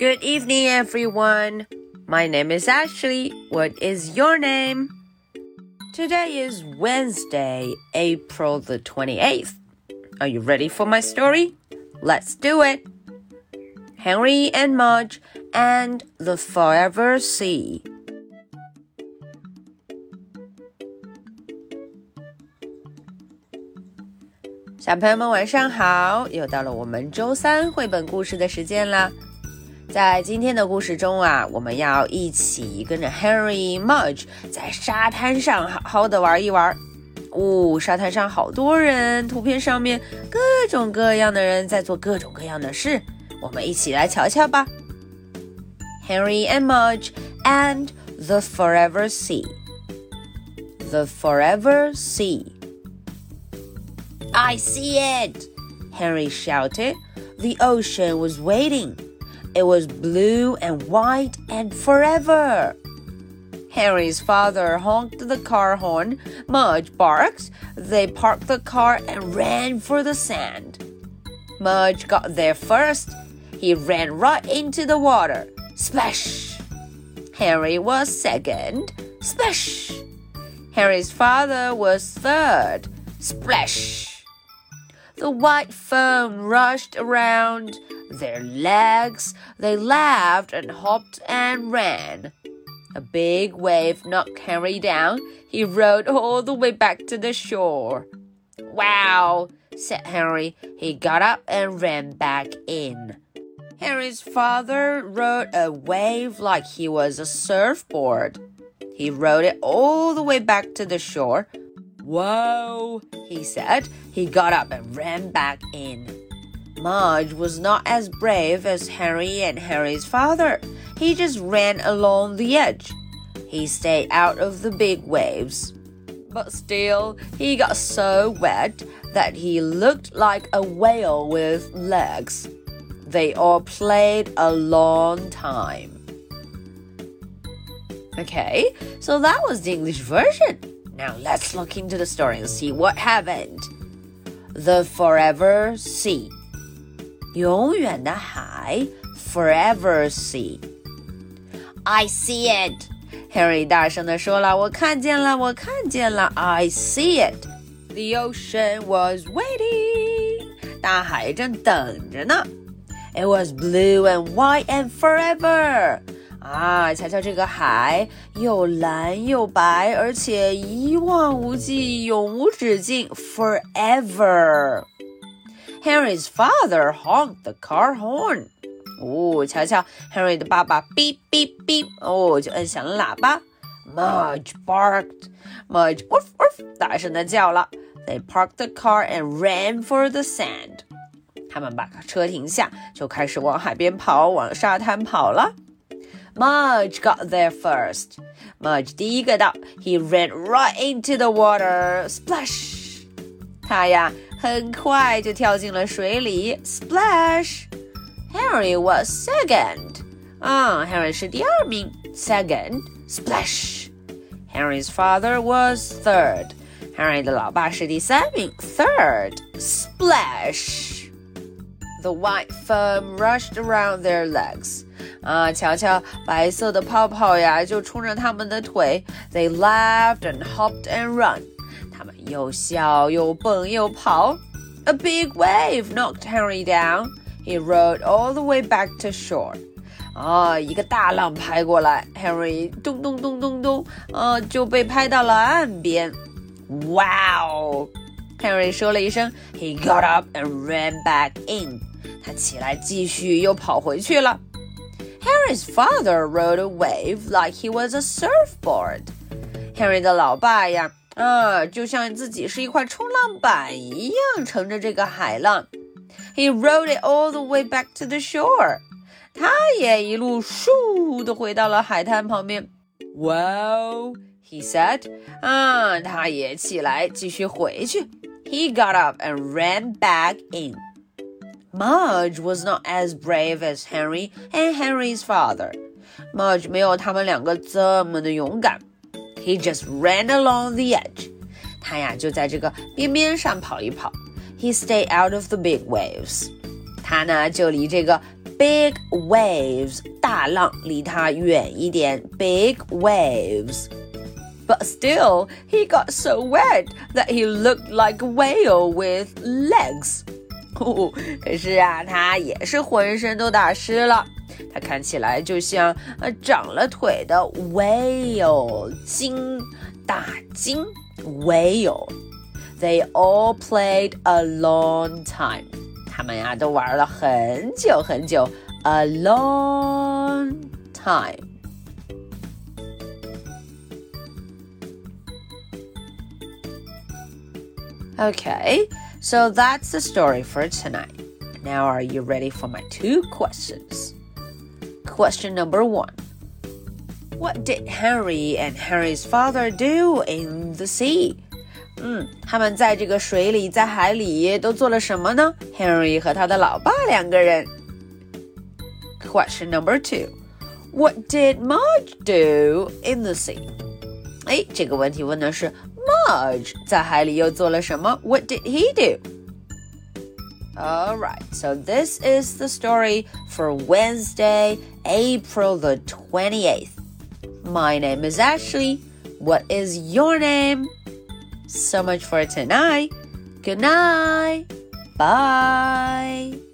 Good evening, everyone. My name is Ashley. What is your name? Today is Wednesday, April the 28th. Are you ready for my story? Let's do it. Henry and Mudge and the Forever Sea. Hello, 在今天的故事中啊，我们要一起跟着 Henry Mudge 在沙滩上好好的玩一玩。哦，沙滩上好多人，图片上面各种各样的人在做各种各样的事，我们一起来瞧瞧吧。Henry and Mudge and the Forever Sea. The Forever Sea. I see it! Henry shouted. The ocean was waiting. It was blue and white and forever. Harry's father honked the car horn. Mudge barked. They parked the car and ran for the sand. Mudge got there first. He ran right into the water. Splash! Harry was second. Splash! Harry's father was third. Splash! The white foam rushed around their legs. They laughed and hopped and ran. A big wave knocked Henry down. He rode all the way back to the shore. Wow, said Henry. He got up and ran back in. Henry's father rode a wave like he was a surfboard. He rode it all the way back to the shore. Whoa, he said. He got up and ran back in. Mudge was not as brave as Harry and Harry's father. He just ran along the edge. He stayed out of the big waves. But still, he got so wet that he looked like a whale with legs. They all played a long time. Okay, so that was the English version. Now let's look into the story and see what happened. The Forever Sea. 永远的海 Forever Sea. I see it. Harry 大声地说了：“我看见了，我看见了！I see it. The ocean was waiting. 大海正等着呢。It was blue and white and forever. 啊，瞧瞧这个海，又蓝又白，而且一望无际，永无止境，forever。Henry's father honked the car horn。哦，瞧瞧，Henry 的爸爸哔哔哔，哦，就摁响了喇叭。Mudge barked。Mudge woof woof，大声的叫了。They parked the car and ran for the sand。他们把车停下，就开始往海边跑，往沙滩跑了。Mudge got there first. Mudge 第一个到，He ran right into the water. Splash！他呀，很快就跳进了水里。Splash! Henry was second. 啊，Henry 是第二名，second. Splash! Henry's father was third. Henry 的老爸是第三名，third. Splash! The white foam rushed around their legs. 啊，瞧瞧，白色的泡泡呀，就冲着他们的腿。They laughed and hopped and run。他们又笑又蹦又跑。A big wave knocked Henry down. He rode all the way back to shore. 啊，一个大浪拍过来，Henry 咚咚咚咚咚，啊，就被拍到了岸边。Wow！Henry 说了一声，He got up and ran back in。他起来继续又跑回去了。Henry's father rode a wave like he was a surfboard. Henry 的老爸呀，啊，就像自己是一块冲浪板一样，乘着这个海浪。He rode it all the way back to the shore. 他也一路倏地回到了海滩旁边。Well, he said. 啊，他也起来继续回去。He got up and ran back in. Mudge was not as brave as Henry and Henry's father. Mudge just ran along the edge. 他呀就在这个边边上跑一跑。He stayed out of the big waves. 他呢就离这个 big waves. But still, he got so wet that he looked like a whale with legs. 哦，可是啊，他也是浑身都打湿了。他看起来就像呃长了腿的 whale 鲸，大鲸 whale。They all played a long time. 他们呀都玩了很久很久，a long time。Okay, So that's the story for tonight. Now, are you ready for my two questions? Question number one What did Henry and Henry's father do in the sea? Hmm, 嗯，他们在这个水里，在海里都做了什么呢？Henry 和他的老爸两个人。Question number two: What did Mudge do in the sea? 哎，这个问题问的是。Mudge 在海里又做了什么？What did he do? Alright, so this is the story for Wednesday, April the 28th. My name is Ashley. What is your name? So much for tonight. Good night. Bye.